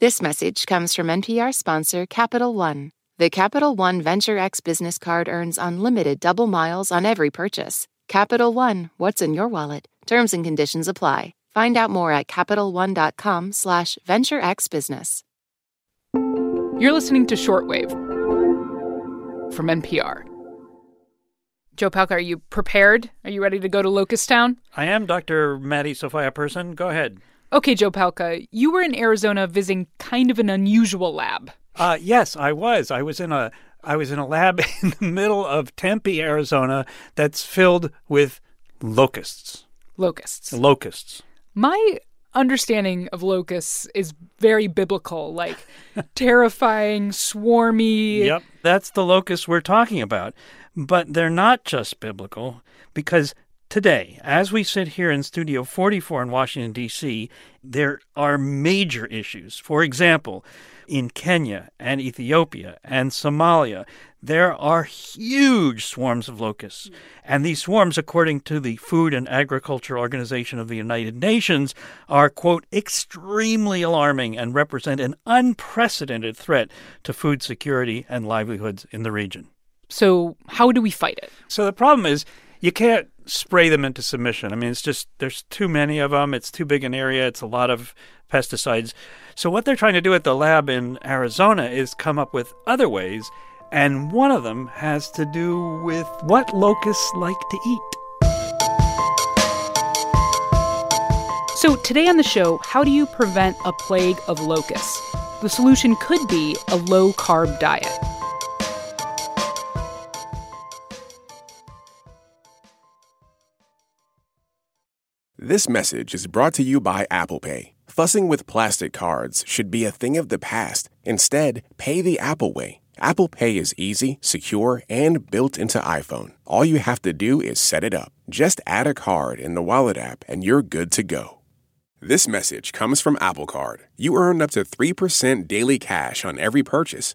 This message comes from NPR sponsor Capital One. The Capital One Venture X business card earns unlimited double miles on every purchase. Capital One, what's in your wallet? Terms and conditions apply. Find out more at CapitalOne.com slash VentureXBusiness. You're listening to Shortwave from NPR. Joe Palca, are you prepared? Are you ready to go to Locust Town? I am Dr. Maddie Sofia Person. Go ahead. Okay, Joe Palca, you were in Arizona visiting kind of an unusual lab. Uh, yes, I was. I was in a I was in a lab in the middle of Tempe, Arizona, that's filled with locusts. Locusts. Locusts. My understanding of locusts is very biblical, like terrifying, swarmy. Yep, that's the locusts we're talking about. But they're not just biblical because Today, as we sit here in Studio 44 in Washington, D.C., there are major issues. For example, in Kenya and Ethiopia and Somalia, there are huge swarms of locusts. And these swarms, according to the Food and Agriculture Organization of the United Nations, are, quote, extremely alarming and represent an unprecedented threat to food security and livelihoods in the region. So, how do we fight it? So, the problem is you can't spray them into submission. I mean, it's just there's too many of them. It's too big an area. It's a lot of pesticides. So what they're trying to do at the lab in Arizona is come up with other ways, and one of them has to do with what locusts like to eat. So today on the show, how do you prevent a plague of locusts? The solution could be a low carb diet. This message is brought to you by Apple Pay. Fussing with plastic cards should be a thing of the past. Instead, pay the Apple way. Apple Pay is easy, secure, and built into iPhone. All you have to do is set it up. Just add a card in the Wallet app and you're good to go. This message comes from Apple Card. You earn up to 3% daily cash on every purchase.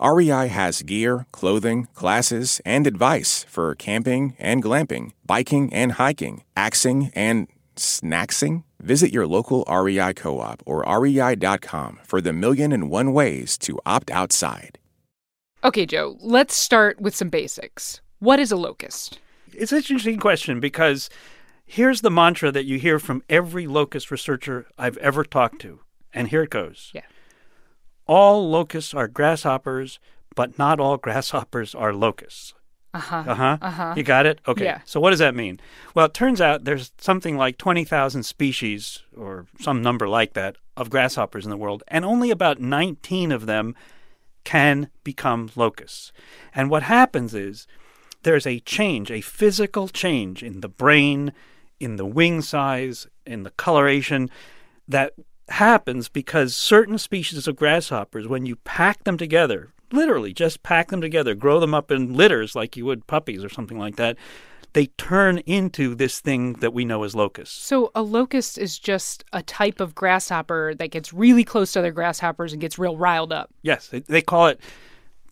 REI has gear, clothing, classes, and advice for camping and glamping, biking and hiking, axing and snacksing. Visit your local REI co op or rei.com for the million and one ways to opt outside. Okay, Joe, let's start with some basics. What is a locust? It's an interesting question because here's the mantra that you hear from every locust researcher I've ever talked to. And here it goes. Yeah. All locusts are grasshoppers, but not all grasshoppers are locusts. Uh huh. Uh huh. Uh huh. You got it? Okay. Yeah. So what does that mean? Well, it turns out there's something like 20,000 species or some number like that of grasshoppers in the world, and only about 19 of them can become locusts. And what happens is there's a change, a physical change in the brain, in the wing size, in the coloration that happens because certain species of grasshoppers, when you pack them together, literally just pack them together, grow them up in litters like you would puppies or something like that, they turn into this thing that we know as locusts. So, a locust is just a type of grasshopper that gets really close to other grasshoppers and gets real riled up. Yes, they, they call it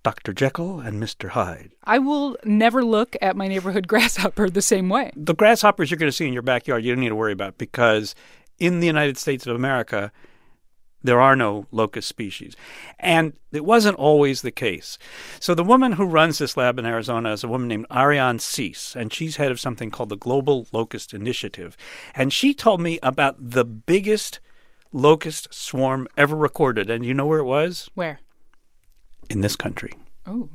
Dr. Jekyll and Mr. Hyde. I will never look at my neighborhood grasshopper the same way. The grasshoppers you're going to see in your backyard, you don't need to worry about because in the United States of America, there are no locust species. And it wasn't always the case. So the woman who runs this lab in Arizona is a woman named Ariane Cease, and she's head of something called the Global Locust Initiative. And she told me about the biggest locust swarm ever recorded. And you know where it was? Where? In this country. Oh.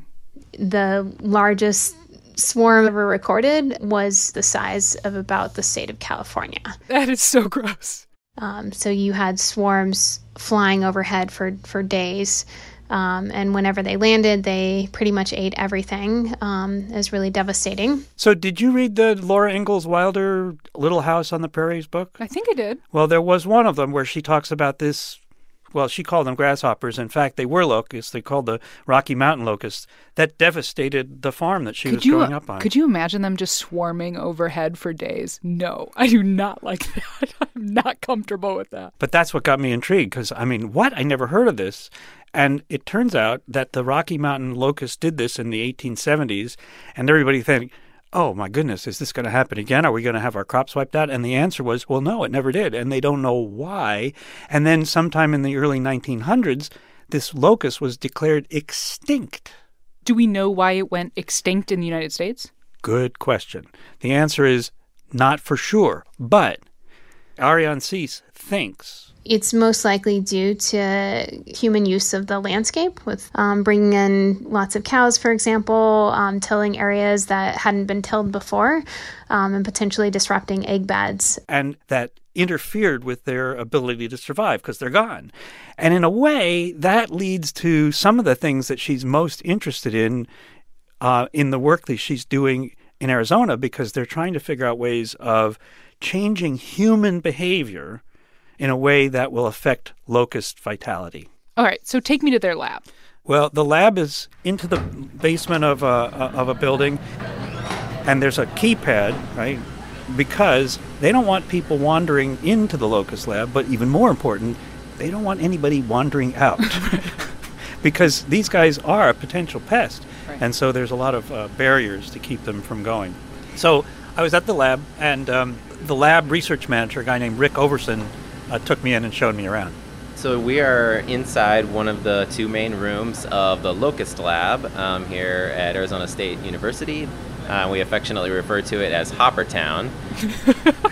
The largest swarm ever recorded was the size of about the state of California. That is so gross. Um, so you had swarms flying overhead for, for days. Um, and whenever they landed, they pretty much ate everything. Um, it was really devastating. So, did you read the Laura Ingalls Wilder Little House on the Prairies book? I think I did. Well, there was one of them where she talks about this well, she called them grasshoppers. In fact, they were locusts. They called the Rocky Mountain locusts that devastated the farm that she Could was you growing up on. could you imagine them just swarming overhead for days? No, I do not like that. I'm not comfortable with that. But that's what got me intrigued because, I mean, what? I never heard of this. And it turns out that the Rocky Mountain locust did this in the 1870s, and everybody think, oh my goodness, is this going to happen again? Are we going to have our crops wiped out? And the answer was, well, no, it never did. And they don't know why. And then sometime in the early 1900s, this locust was declared extinct. Do we know why it went extinct in the United States? Good question. The answer is not for sure, but Ariane Cease thinks It's most likely due to human use of the landscape, with um, bringing in lots of cows, for example, um, tilling areas that hadn't been tilled before, um, and potentially disrupting egg beds. and that interfered with their ability to survive because they're gone. And in a way, that leads to some of the things that she's most interested in uh, in the work that she's doing in Arizona because they're trying to figure out ways of changing human behavior in a way that will affect locust vitality. All right, so take me to their lab. Well, the lab is into the basement of a, of a building, and there's a keypad, right? Because they don't want people wandering into the locust lab, but even more important, they don't want anybody wandering out. because these guys are a potential pest. And so there's a lot of uh, barriers to keep them from going. So I was at the lab, and um, the lab research manager, a guy named Rick Overson, uh, took me in and showed me around. So we are inside one of the two main rooms of the Locust Lab um, here at Arizona State University. Uh, we affectionately refer to it as Hoppertown.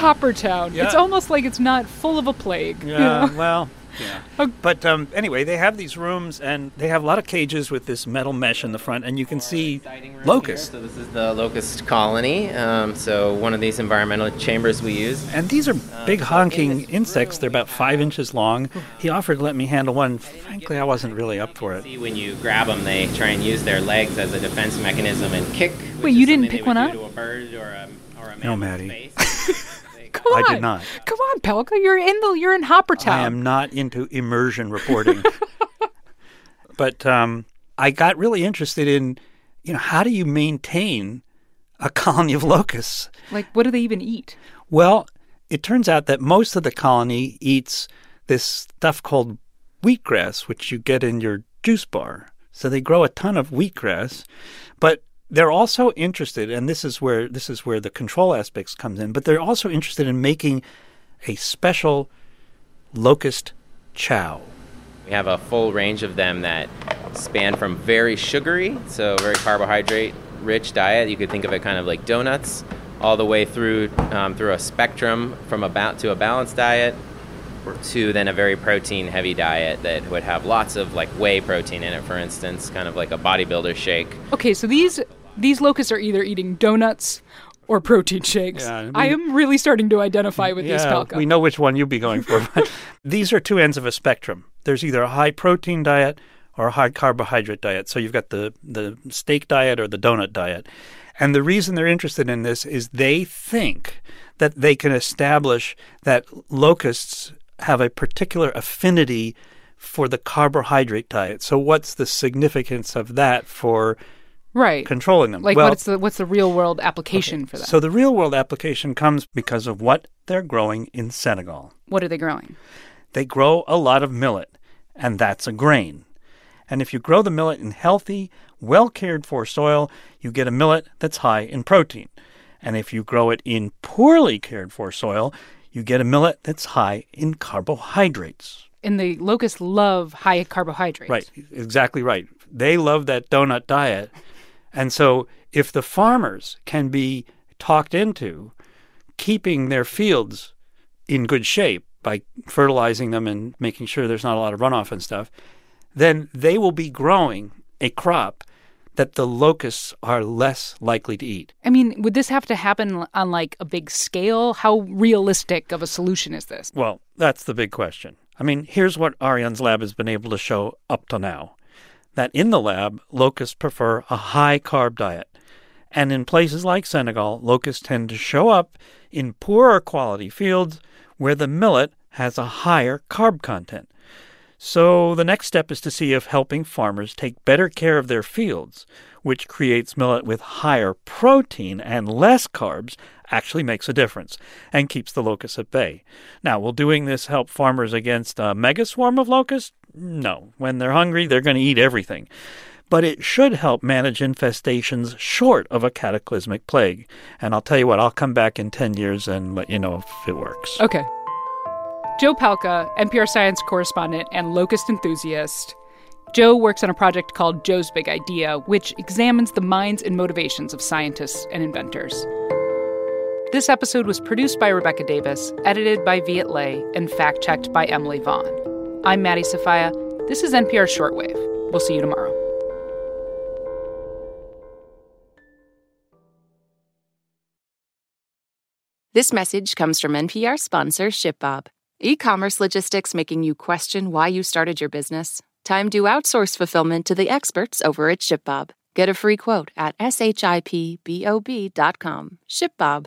Hoppertown. Yeah. It's almost like it's not full of a plague. you Yeah, know? well, yeah. But um, anyway, they have these rooms, and they have a lot of cages with this metal mesh in the front, and you can see locusts. So this is the locust colony. Um, so one of these environmental chambers we use. And these are big so honking in insects. They're about five inches long. He offered to let me handle one. Frankly, I wasn't really up for it. See, when you grab them, they try and use their legs as a defense mechanism and kick. Wait, you didn't pick one up? To a bird or a, or a No, mammal's Maddie. Come I did not. Come on, Palca. You're in the you're in Hoppertown. I am not into immersion reporting. but um, I got really interested in, you know, how do you maintain a colony of locusts? Like, what do they even eat? Well, it turns out that most of the colony eats this stuff called wheatgrass, which you get in your juice bar. So they grow a ton of wheatgrass, but they're also interested, and this is where this is where the control aspects comes in. But they're also interested in making a special locust chow. We have a full range of them that span from very sugary, so very carbohydrate rich diet. You could think of it kind of like donuts, all the way through um, through a spectrum from about to a balanced diet to then a very protein heavy diet that would have lots of like whey protein in it, for instance, kind of like a bodybuilder shake. Okay, so these these locusts are either eating donuts or protein shakes. Yeah, I we- am really starting to identify with these yeah, we know which one you'd be going for. But these are two ends of a spectrum. There's either a high protein diet or a high carbohydrate diet. So you've got the the steak diet or the donut diet. And the reason they're interested in this is they think that they can establish that locusts have a particular affinity for the carbohydrate diet. So what's the significance of that for right. controlling them? Like, well, what's the what's the real world application for that? so the real world application comes because of what they're growing in Senegal. what are they growing? they grow a lot of millet, and that's a grain. And if you grow the millet in healthy, well cared for soil, you get a millet that's high in protein. And if you grow it in poorly cared for soil, you get a millet that's high in carbohydrates. And the locusts love high carbohydrates. Right, exactly right. They love that donut diet. And so if the farmers can be talked into keeping their fields in good shape by fertilizing them and making sure there's not a lot of runoff and stuff, then they will be growing a crop that the locusts are less likely to eat. I mean, would this have to happen on like a big scale? How realistic of a solution is this? Well, that's the big question. I mean, here's what Ariane's lab has been able to show up to now that in the lab, locusts prefer a high carb diet. And in places like Senegal, locusts tend to show up in poorer quality fields where the millet has a higher carb content. So the next step is to see if helping farmers take better care of their fields, which creates millet with higher protein and less carbs, actually makes a difference and keeps the locusts at bay. Now, will doing this help farmers against a mega swarm of locusts? No. When they're hungry, they're going to eat everything. But it should help manage infestations short of a cataclysmic plague. And I'll tell you what, I'll come back in 10 years and let you know if it works. Okay. Joe Palca, NPR science correspondent and locust enthusiast. Joe works on a project called Joe's Big Idea, which examines the minds and motivations of scientists and inventors. This episode was produced by Rebecca Davis, edited by Viet Le, and fact checked by Emily Vaughn. I'm Maddie Sofia. This is NPR Shortwave. We'll see you tomorrow. This message comes from NPR sponsor ShipBob. E commerce logistics making you question why you started your business? Time to outsource fulfillment to the experts over at ShipBob. Get a free quote at shipbob.com. ShipBob.